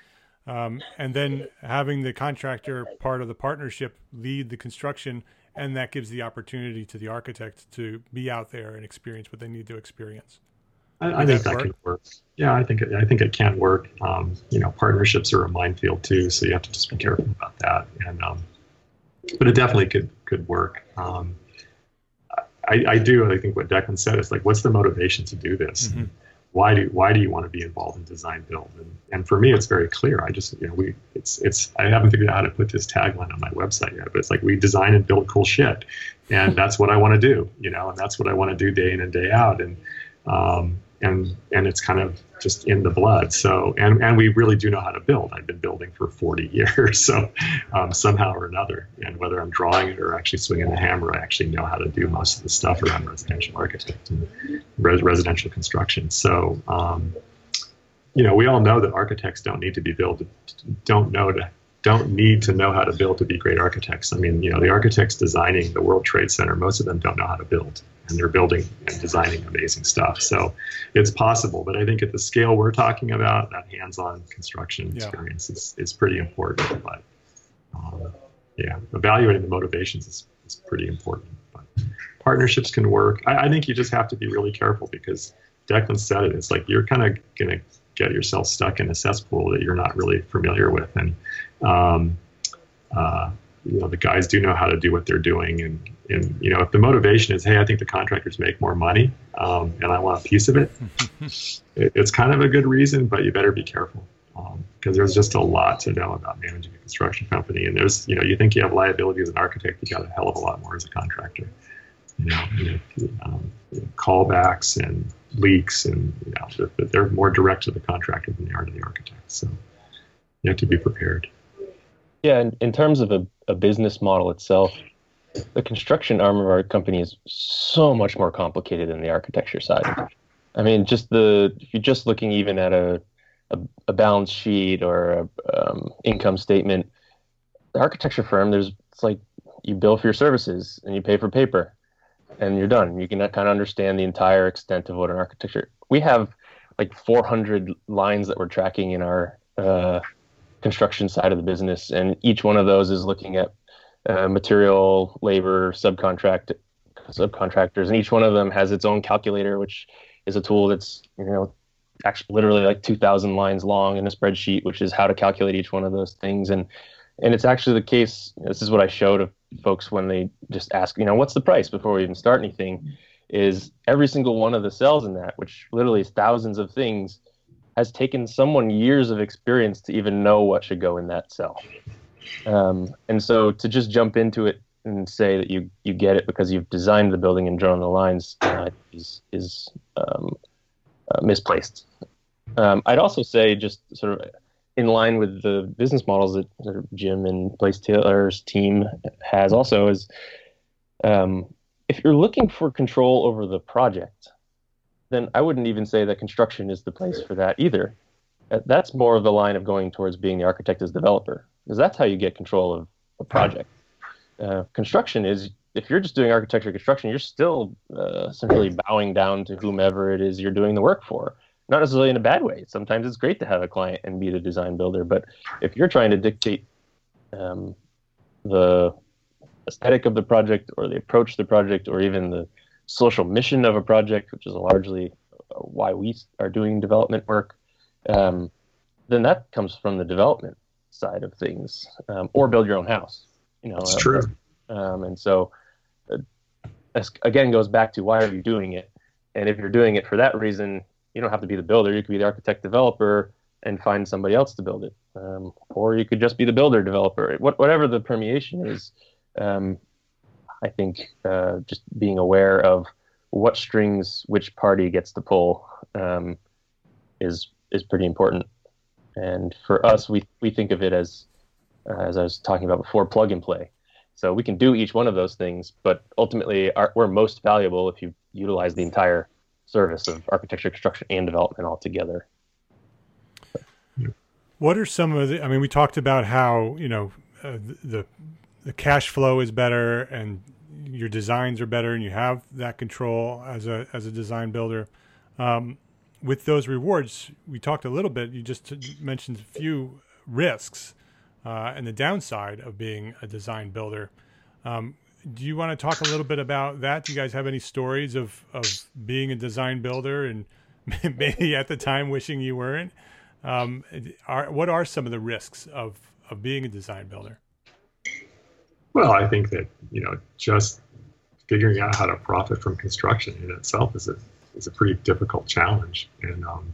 [SPEAKER 1] Um, and then having the contractor part of the partnership lead the construction and that gives the opportunity to the architect to be out there and experience what they need to experience.
[SPEAKER 2] I, I think that, that can work. Yeah, I think it, I think it can work. Um, you know, partnerships are a minefield too, so you have to just be careful about that. And um, but it definitely could could work. Um, I, I, do. I think what Declan said is like, what's the motivation to do this? Mm-hmm. Why do why do you want to be involved in design build? And, and for me, it's very clear. I just you know we it's it's I haven't figured out how to put this tagline on my website yet, but it's like we design and build cool shit, and that's what I want to do. You know, and that's what I want to do day in and day out. And um, and and it's kind of just in the blood. So and and we really do know how to build. I've been building for 40 years, so um, somehow or another, and whether I'm drawing it or actually swinging the hammer, I actually know how to do most of the stuff around residential architect and res- residential construction. So. Um, you know, we all know that architects don't need to be built, don't know to don't need to know how to build to be great architects. I mean, you know, the architects designing the World Trade Center, most of them don't know how to build, and they're building and designing amazing stuff. So it's possible, but I think at the scale we're talking about, that hands-on construction experience is, is pretty important. But um, yeah, evaluating the motivations is, is pretty important. But partnerships can work. I, I think you just have to be really careful because Declan said it. It's like you're kind of going to get yourself stuck in a cesspool that you're not really familiar with. And um, uh, you know, the guys do know how to do what they're doing. And, and you know, if the motivation is, hey, I think the contractors make more money um, and I want a piece of it, it, it's kind of a good reason, but you better be careful because um, there's just a lot to know about managing a construction company. And there's, you know, you think you have liability as an architect, you got a hell of a lot more as a contractor. You know, you know, um, you know callbacks and leaks, and you know, they're, they're more direct to the contractor than they are to the architect. So you have to be prepared.
[SPEAKER 3] Yeah, in, in terms of a, a business model itself, the construction arm of our company is so much more complicated than the architecture side. I mean, just the if you're just looking even at a a, a balance sheet or a um, income statement, the architecture firm there's it's like you bill for your services and you pay for paper, and you're done. You can kind of understand the entire extent of what an architecture. We have like 400 lines that we're tracking in our uh, construction side of the business, and each one of those is looking at uh, material, labor, subcontract, subcontractors, and each one of them has its own calculator, which is a tool that's you know actually literally like 2,000 lines long in a spreadsheet, which is how to calculate each one of those things, and and it's actually the case. This is what I showed of folks when they just ask, you know, what's the price before we even start anything. Is every single one of the cells in that, which literally is thousands of things, has taken someone years of experience to even know what should go in that cell. Um, and so to just jump into it and say that you you get it because you've designed the building and drawn the lines uh, is is um, uh, misplaced. Um, I'd also say just sort of in line with the business models that sort of Jim and Placetailor's team has also is um, if you're looking for control over the project, then I wouldn't even say that construction is the place for that either. Uh, that's more of the line of going towards being the architect as developer, because that's how you get control of a project. Uh, construction is if you're just doing architecture construction, you're still uh, essentially bowing down to whomever it is you're doing the work for. Not necessarily in a bad way. Sometimes it's great to have a client and be the design builder, but if you're trying to dictate um, the aesthetic of the project or the approach to the project or even the social mission of a project, which is largely uh, why we are doing development work, um, then that comes from the development side of things, um, or build your own house. You know,
[SPEAKER 2] it's uh, true.
[SPEAKER 3] Um, and so, uh, again, goes back to why are you doing it? And if you're doing it for that reason, you don't have to be the builder. You could be the architect developer and find somebody else to build it, um, or you could just be the builder developer. What, whatever the permeation is, um, I think uh, just being aware of what strings which party gets to pull um, is is pretty important. And for us, we we think of it as uh, as I was talking about before, plug and play. So we can do each one of those things, but ultimately, our, we're most valuable if you utilize the entire service of architecture, construction, and development all together.
[SPEAKER 1] What are some of the? I mean, we talked about how you know uh, the the cash flow is better and your designs are better and you have that control as a as a design builder. Um, with those rewards, we talked a little bit. You just mentioned a few risks uh, and the downside of being a design builder. Um, do you want to talk a little bit about that? Do you guys have any stories of of being a design builder and maybe at the time wishing you weren't? Um, are what are some of the risks of of being a design builder?
[SPEAKER 2] Well, I think that you know just figuring out how to profit from construction in itself is a is a pretty difficult challenge, and um,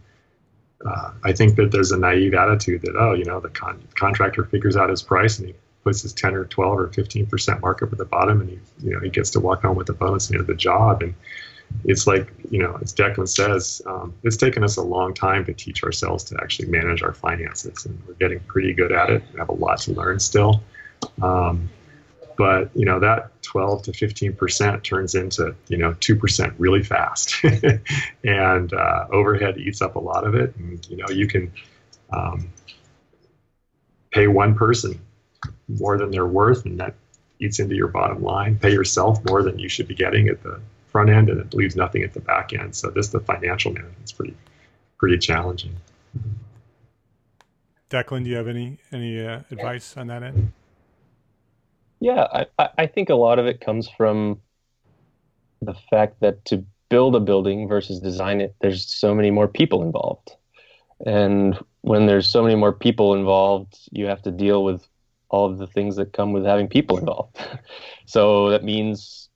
[SPEAKER 2] uh, I think that there's a naive attitude that oh, you know, the con- contractor figures out his price and he puts his 10 or 12 or 15 percent markup at the bottom, and he you know he gets to walk home with a bonus at the the job, and it's like you know, as Declan says, um, it's taken us a long time to teach ourselves to actually manage our finances, and we're getting pretty good at it. We have a lot to learn still. Um, but you know that 12 to 15 percent turns into you know two percent really fast, and uh, overhead eats up a lot of it. And you know you can um, pay one person more than they're worth, and that eats into your bottom line. Pay yourself more than you should be getting at the front end, and it leaves nothing at the back end. So this the financial management is pretty pretty challenging.
[SPEAKER 1] Declan, do you have any any uh, advice on that end?
[SPEAKER 3] Yeah, I, I think a lot of it comes from the fact that to build a building versus design it, there's so many more people involved. And when there's so many more people involved, you have to deal with all of the things that come with having people involved. so that means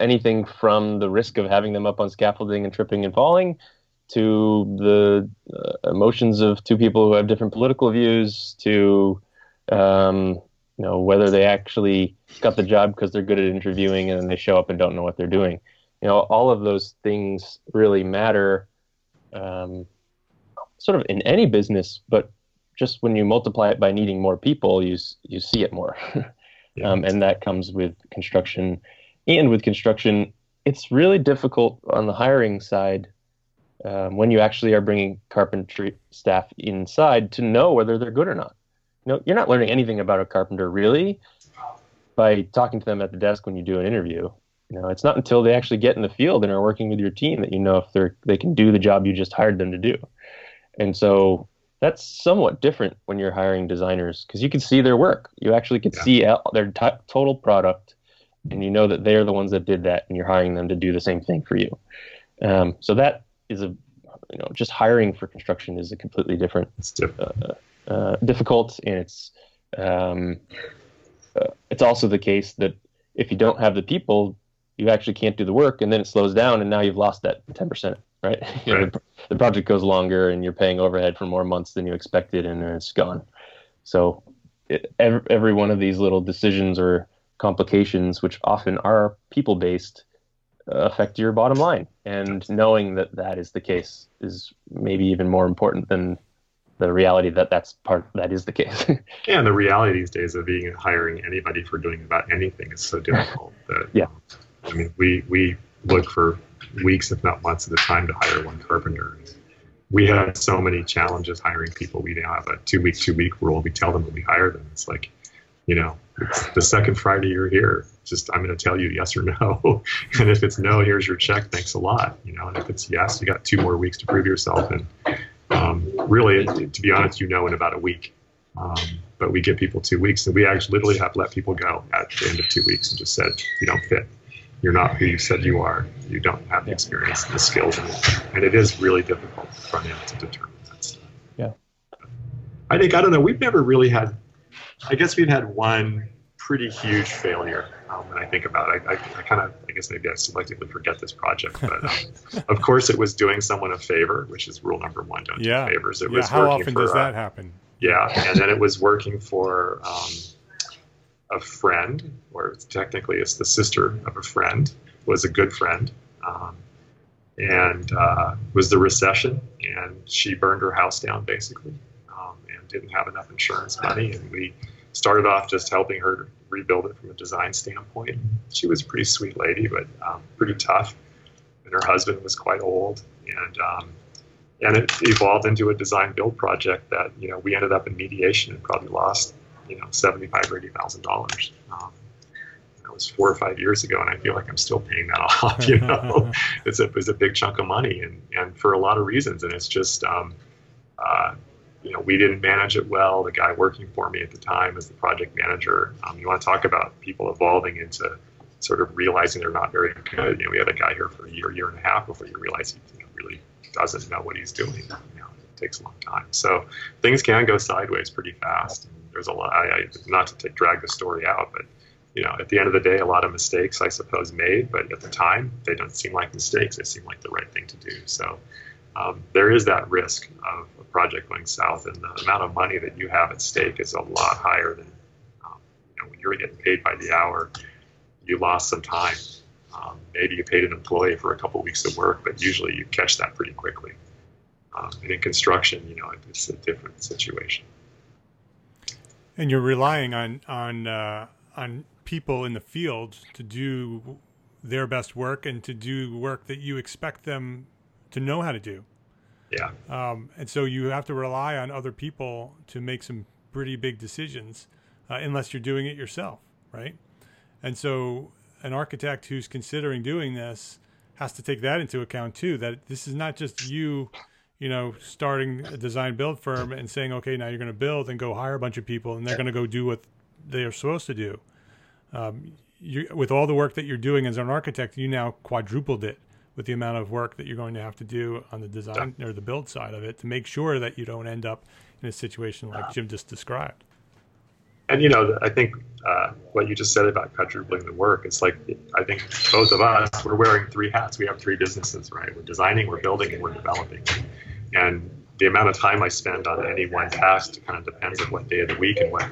[SPEAKER 3] anything from the risk of having them up on scaffolding and tripping and falling to the uh, emotions of two people who have different political views to um, you know whether they actually got the job because they're good at interviewing and then they show up and don't know what they're doing. You know all of those things really matter um, sort of in any business but just when you multiply it by needing more people you you see it more. Yeah. um, and that comes with construction. And with construction it's really difficult on the hiring side um, when you actually are bringing carpentry staff inside to know whether they're good or not know, you're not learning anything about a carpenter really by talking to them at the desk when you do an interview. You know, it's not until they actually get in the field and are working with your team that you know if they're they can do the job you just hired them to do. And so that's somewhat different when you're hiring designers because you can see their work. You actually can yeah. see their t- total product, and you know that they're the ones that did that, and you're hiring them to do the same thing for you. Um, so that is a, you know, just hiring for construction is a completely different, different. Uh, uh, difficult, and it's um, uh, it's also the case that if you don't have the people, you actually can't do the work, and then it slows down, and now you've lost that ten percent. Right, you. Know, the, the, project goes longer, and you're paying overhead for more months than you expected, and it's gone. So, it, every, every one of these little decisions or complications, which often are people based, uh, affect your bottom line. And knowing that that is the case is maybe even more important than the reality that that's part that is the case.
[SPEAKER 2] yeah, and the reality these days of being hiring anybody for doing about anything is so difficult. That,
[SPEAKER 3] yeah,
[SPEAKER 2] I mean, we we look for weeks, if not months, at a time to hire one carpenter. We have so many challenges hiring people. We now have a two week, two week rule. We tell them when we hire them. It's like, you know, it's the second Friday you're here. Just I'm going to tell you yes or no. and if it's no, here's your check. Thanks a lot. You know, and if it's yes, you got two more weeks to prove yourself. And um, really, to be honest, you know in about a week. Um, but we give people two weeks, and we actually literally have let people go at the end of two weeks and just said, you don't fit. You're not who you said you are. You don't have the experience and the skills. And, and it is really difficult front end to determine that stuff.
[SPEAKER 3] Yeah.
[SPEAKER 2] I think, I don't know, we've never really had, I guess we've had one pretty huge failure um, when I think about it. I, I, I kind of, I guess maybe I selectively forget this project, but um, of course it was doing someone a favor, which is rule number one: don't
[SPEAKER 1] yeah.
[SPEAKER 2] do favors. It
[SPEAKER 1] yeah.
[SPEAKER 2] was
[SPEAKER 1] how often
[SPEAKER 2] for,
[SPEAKER 1] does that happen?
[SPEAKER 2] Yeah, and then it was working for um, a friend, or technically it's the sister of a friend, was a good friend. Um, and uh, was the recession, and she burned her house down basically, um, and didn't have enough insurance money, and we started off just helping her rebuild it from a design standpoint. She was a pretty sweet lady, but um, pretty tough. And her husband was quite old, and um, and it evolved into a design build project that you know we ended up in mediation and probably lost you know seventy five or eighty thousand dollars. Um, that was four or five years ago, and I feel like I'm still paying that off. You know, it's a it's a big chunk of money, and and for a lot of reasons, and it's just. Um, uh, you know, we didn't manage it well. The guy working for me at the time as the project manager. Um, you want to talk about people evolving into sort of realizing they're not very good. You know, we had a guy here for a year, year and a half before you realize he you know, really doesn't know what he's doing. You know, it takes a long time. So things can go sideways pretty fast. And there's a lot. I, not to take, drag the story out, but you know, at the end of the day, a lot of mistakes, I suppose, made. But at the time, they don't seem like mistakes. They seem like the right thing to do. So um, there is that risk of a project going south, and the amount of money that you have at stake is a lot higher than um, you know, when you're getting paid by the hour. You lost some time. Um, maybe you paid an employee for a couple weeks of work, but usually you catch that pretty quickly. Um, and in construction, you know, it's a different situation.
[SPEAKER 1] And you're relying on on uh, on people in the field to do their best work and to do work that you expect them to know how to do.
[SPEAKER 2] Yeah.
[SPEAKER 1] Um, and so you have to rely on other people to make some pretty big decisions, uh, unless you're doing it yourself, right? And so an architect who's considering doing this has to take that into account too. That this is not just you, you know, starting a design build firm and saying, okay, now you're going to build and go hire a bunch of people and they're going to go do what they are supposed to do. Um, you, with all the work that you're doing as an architect, you now quadrupled it with the amount of work that you're going to have to do on the design or the build side of it to make sure that you don't end up in a situation like Jim just described.
[SPEAKER 2] And you know, I think uh, what you just said about quadrupling the work, it's like I think both of us we're wearing three hats. We have three businesses, right? We're designing, we're building, and we're developing. And the amount of time I spend on any one task kind of depends on what day of the week and what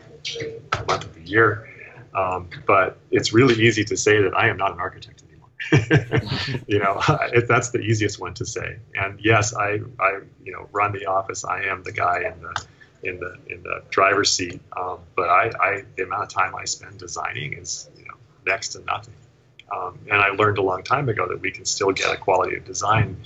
[SPEAKER 2] month of the year. Um, but it's really easy to say that I am not an architect. you know, if that's the easiest one to say. And yes, I, I, you know, run the office. I am the guy in the in the in the driver's seat. Um, but I, I, the amount of time I spend designing is you know next to nothing. Um, and I learned a long time ago that we can still get a quality of design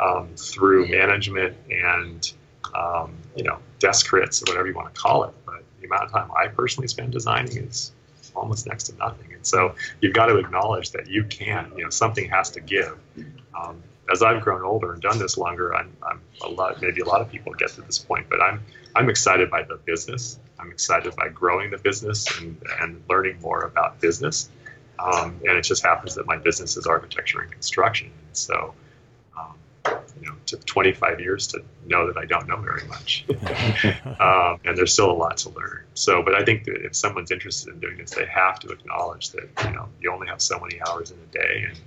[SPEAKER 2] um, through management and um, you know desk crits or whatever you want to call it. But the amount of time I personally spend designing is almost next to nothing. And so you've got to acknowledge that you can, you know, something has to give. Um, as I've grown older and done this longer, I'm, I'm a lot, maybe a lot of people get to this point, but I'm, I'm excited by the business. I'm excited by growing the business and, and learning more about business. Um, and it just happens that my business is architecture and construction. So you know, took 25 years to know that I don't know very much. um, and there's still a lot to learn. So, but I think that if someone's interested in doing this, they have to acknowledge that, you know, you only have so many hours in a day and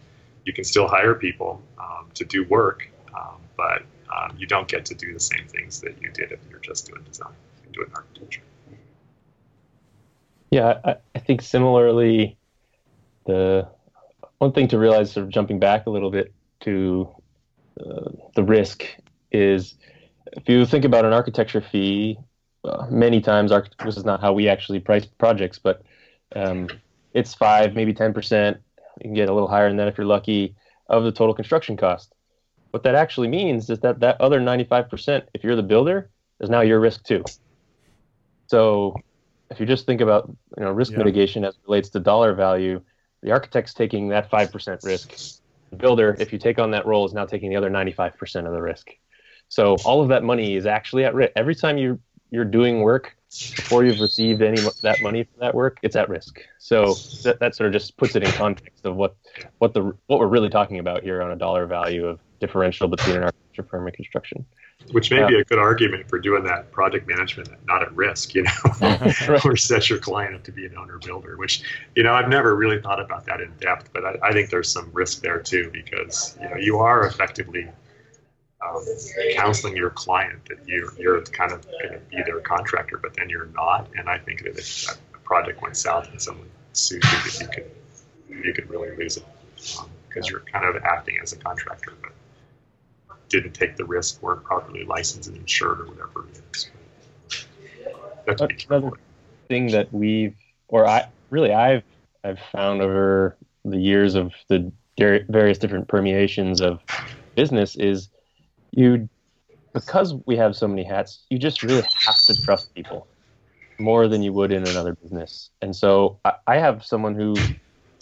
[SPEAKER 2] you can still hire people um, to do work, um, but um, you don't get to do the same things that you did if you're just doing design and doing architecture.
[SPEAKER 3] Yeah, I, I think similarly, the one thing to realize, sort of jumping back a little bit to the risk is if you think about an architecture fee, uh, many times this is not how we actually price projects, but um, it's five, maybe ten percent. You can get a little higher than that if you're lucky of the total construction cost. What that actually means is that that other 95%, if you're the builder, is now your risk too. So if you just think about you know risk yeah. mitigation as relates to dollar value, the architect's taking that 5% risk builder, if you take on that role, is now taking the other 95% of the risk. So all of that money is actually at risk. Every time you you're doing work before you've received any that money for that work, it's at risk. So that, that sort of just puts it in context of what what the what we're really talking about here on a dollar value of differential between an architecture firm and construction.
[SPEAKER 2] Which may be a good argument for doing that project management not at risk, you know, right. or set your client up to be an owner builder, which, you know, I've never really thought about that in depth, but I, I think there's some risk there too, because, you know, you are effectively um, counseling your client that you're, you're kind of going to be their contractor, but then you're not. And I think that if a project went south and someone sued you, that you could, you could really lose it because um, you're kind of acting as a contractor. But didn't take the risk, weren't properly licensed and insured, or whatever it is.
[SPEAKER 3] That's another thing that we've, or I really I've I've found over the years of the various different permeations of business is you because we have so many hats, you just really have to trust people more than you would in another business. And so I, I have someone who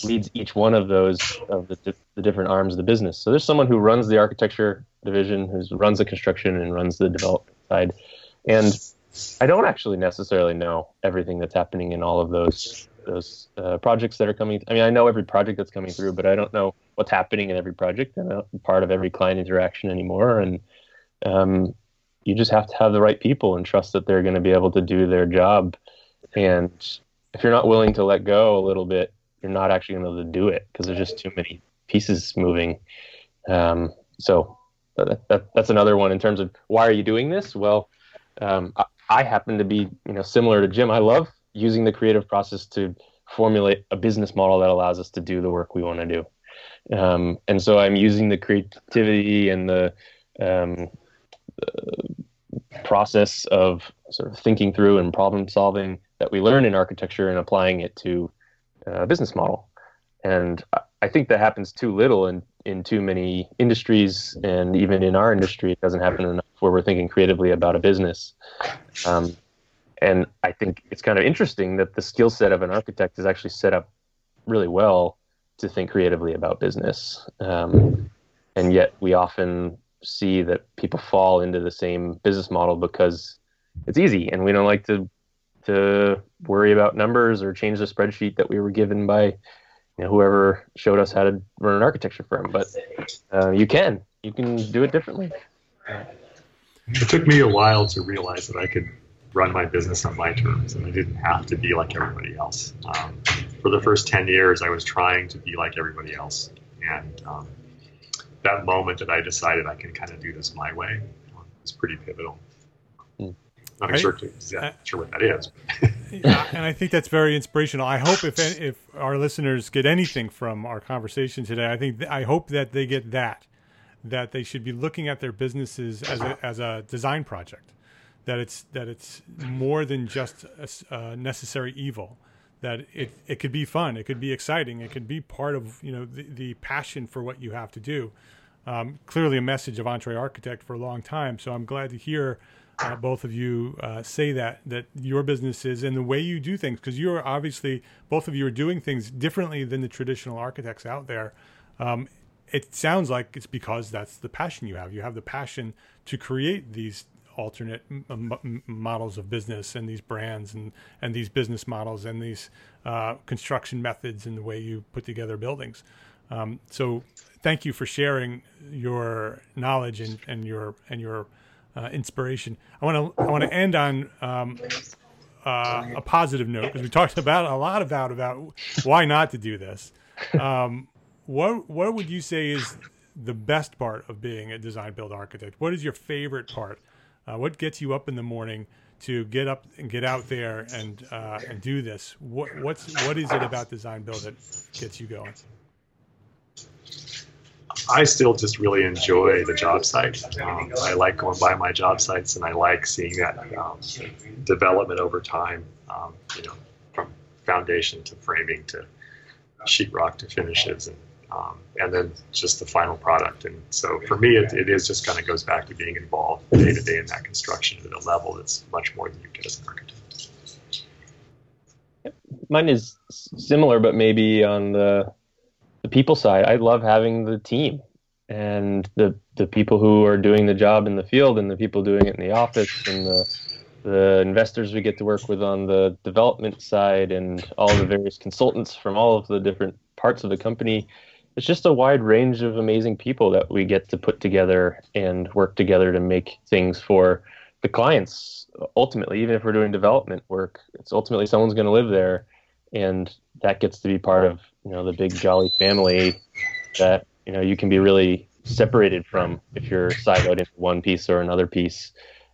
[SPEAKER 3] leads each one of those of the, the different arms of the business. So there's someone who runs the architecture division, who runs the construction and runs the development side, and I don't actually necessarily know everything that's happening in all of those those uh, projects that are coming. I mean, I know every project that's coming through, but I don't know what's happening in every project and part of every client interaction anymore. And um, you just have to have the right people and trust that they're going to be able to do their job. And if you're not willing to let go a little bit, you're not actually going to be able to do it because there's just too many pieces moving. Um, so that, that, that's another one in terms of why are you doing this? Well, um, I, I happen to be, you know, similar to Jim. I love using the creative process to formulate a business model that allows us to do the work we want to do. Um, and so I'm using the creativity and the, um, the, process of sort of thinking through and problem solving that we learn in architecture and applying it to a business model. And I think that happens too little in, in too many industries, and even in our industry, it doesn't happen enough where we're thinking creatively about a business. Um, and I think it's kind of interesting that the skill set of an architect is actually set up really well to think creatively about business. Um, and yet we often see that people fall into the same business model because it's easy and we don't like to to worry about numbers or change the spreadsheet that we were given by you know, whoever showed us how to run an architecture firm. But uh, you can you can do it differently.
[SPEAKER 2] It took me a while to realize that I could run my business on my terms and I didn't have to be like everybody else. Um, for the first 10 years, I was trying to be like everybody else. And um, that moment that I decided I can kind of do this my way was pretty pivotal. Not I, sure, I, sure what that is.
[SPEAKER 1] yeah, and I think that's very inspirational. I hope if if our listeners get anything from our conversation today, I think I hope that they get that that they should be looking at their businesses as a, as a design project that it's that it's more than just a, a necessary evil that it, it could be fun it could be exciting it could be part of you know the, the passion for what you have to do um, clearly a message of Entre Architect for a long time so i'm glad to hear uh, both of you uh, say that that your businesses and the way you do things because you're obviously both of you are doing things differently than the traditional architects out there um, it sounds like it's because that's the passion you have. You have the passion to create these alternate m- models of business and these brands and, and these business models and these uh, construction methods and the way you put together buildings. Um, so thank you for sharing your knowledge and, and your and your uh, inspiration. I want to I want to end on um, uh, a positive note because we talked about a lot about about why not to do this. Um, what what would you say is the best part of being a design build architect? What is your favorite part? Uh, what gets you up in the morning to get up and get out there and uh, and do this? What what's what is it about design build that gets you going?
[SPEAKER 2] I still just really enjoy the job site. Um, I like going by my job sites, and I like seeing that um, development over time. Um, you know, from foundation to framing to sheetrock to finishes, and um, and then just the final product. And so for me, it, it is just kind of goes back to being involved day to day in that construction at a level that's much more than you get as an architect.
[SPEAKER 3] Mine is similar, but maybe on the the people side. I love having the team and the the people who are doing the job in the field and the people doing it in the office and the the investors we get to work with on the development side and all the various consultants from all of the different parts of the company it's just a wide range of amazing people that we get to put together and work together to make things for the clients ultimately even if we're doing development work it's ultimately someone's going to live there and that gets to be part of you know the big jolly family that you know you can be really separated from if you're siloed into one piece or another piece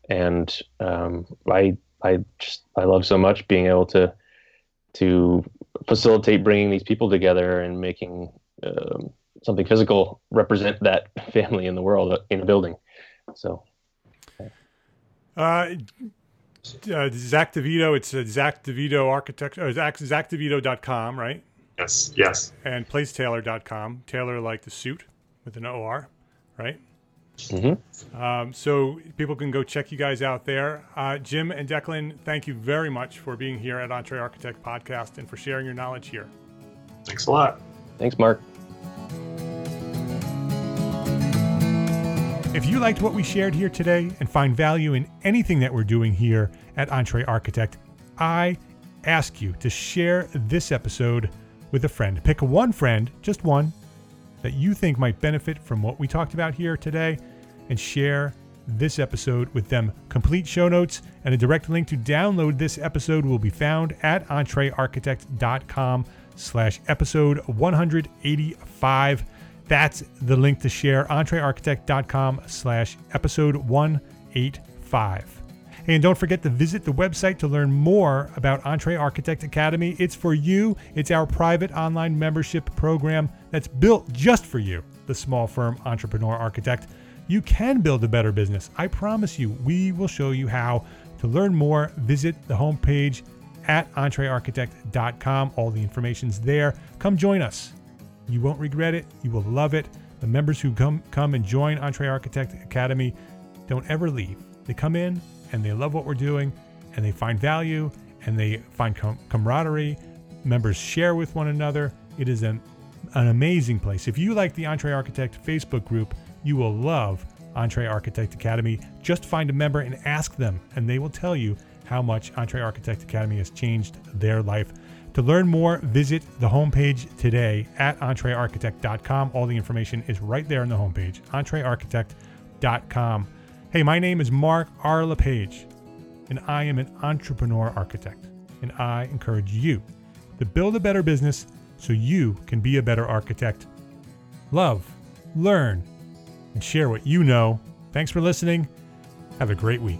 [SPEAKER 3] and um, i i just i love so much being able to to facilitate bringing these people together and making um, something physical represent that family in the world uh, in a building. So,
[SPEAKER 1] uh, uh, Zack DeVito, it's uh, Zack DeVito Architect, or Zack, ZackDeVito.com, right?
[SPEAKER 2] Yes, yes.
[SPEAKER 1] And PlaceTailor.com, Tailor like the suit with an OR, right?
[SPEAKER 3] Mm-hmm.
[SPEAKER 1] Um, so people can go check you guys out there. Uh, Jim and Declan, thank you very much for being here at Entre Architect Podcast and for sharing your knowledge here.
[SPEAKER 2] Thanks a lot.
[SPEAKER 3] Thanks, Mark.
[SPEAKER 1] If you liked what we shared here today and find value in anything that we're doing here at Entre Architect, I ask you to share this episode with a friend. Pick one friend, just one, that you think might benefit from what we talked about here today, and share this episode with them. Complete show notes and a direct link to download this episode will be found at entrearchitect.com slash episode 185. That's the link to share, entrearchitect.com slash episode 185. And don't forget to visit the website to learn more about Entre Architect Academy. It's for you, it's our private online membership program that's built just for you, the small firm entrepreneur architect. You can build a better business. I promise you, we will show you how. To learn more, visit the homepage at entrearchitect.com. All the information's there. Come join us. You won't regret it. You will love it. The members who come come and join Entre Architect Academy don't ever leave. They come in and they love what we're doing and they find value and they find com- camaraderie. Members share with one another. It is an, an amazing place. If you like the Entre Architect Facebook group, you will love Entre Architect Academy. Just find a member and ask them, and they will tell you how much Entre Architect Academy has changed their life. To learn more, visit the homepage today at entrearchitect.com. All the information is right there on the homepage, entrearchitect.com. Hey, my name is Mark R. LePage, and I am an entrepreneur architect, and I encourage you to build a better business so you can be a better architect. Love, learn, and share what you know. Thanks for listening. Have a great week.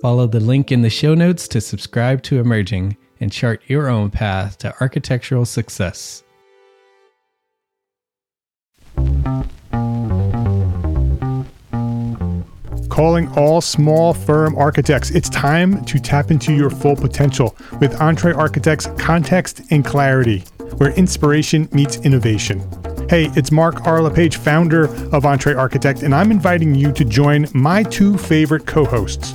[SPEAKER 4] Follow the link in the show notes to subscribe to Emerging and chart your own path to architectural success.
[SPEAKER 1] Calling all small firm architects. It's time to tap into your full potential with Entre Architect's Context and Clarity, where inspiration meets innovation. Hey, it's Mark R. LePage, founder of Entre Architect, and I'm inviting you to join my two favorite co hosts,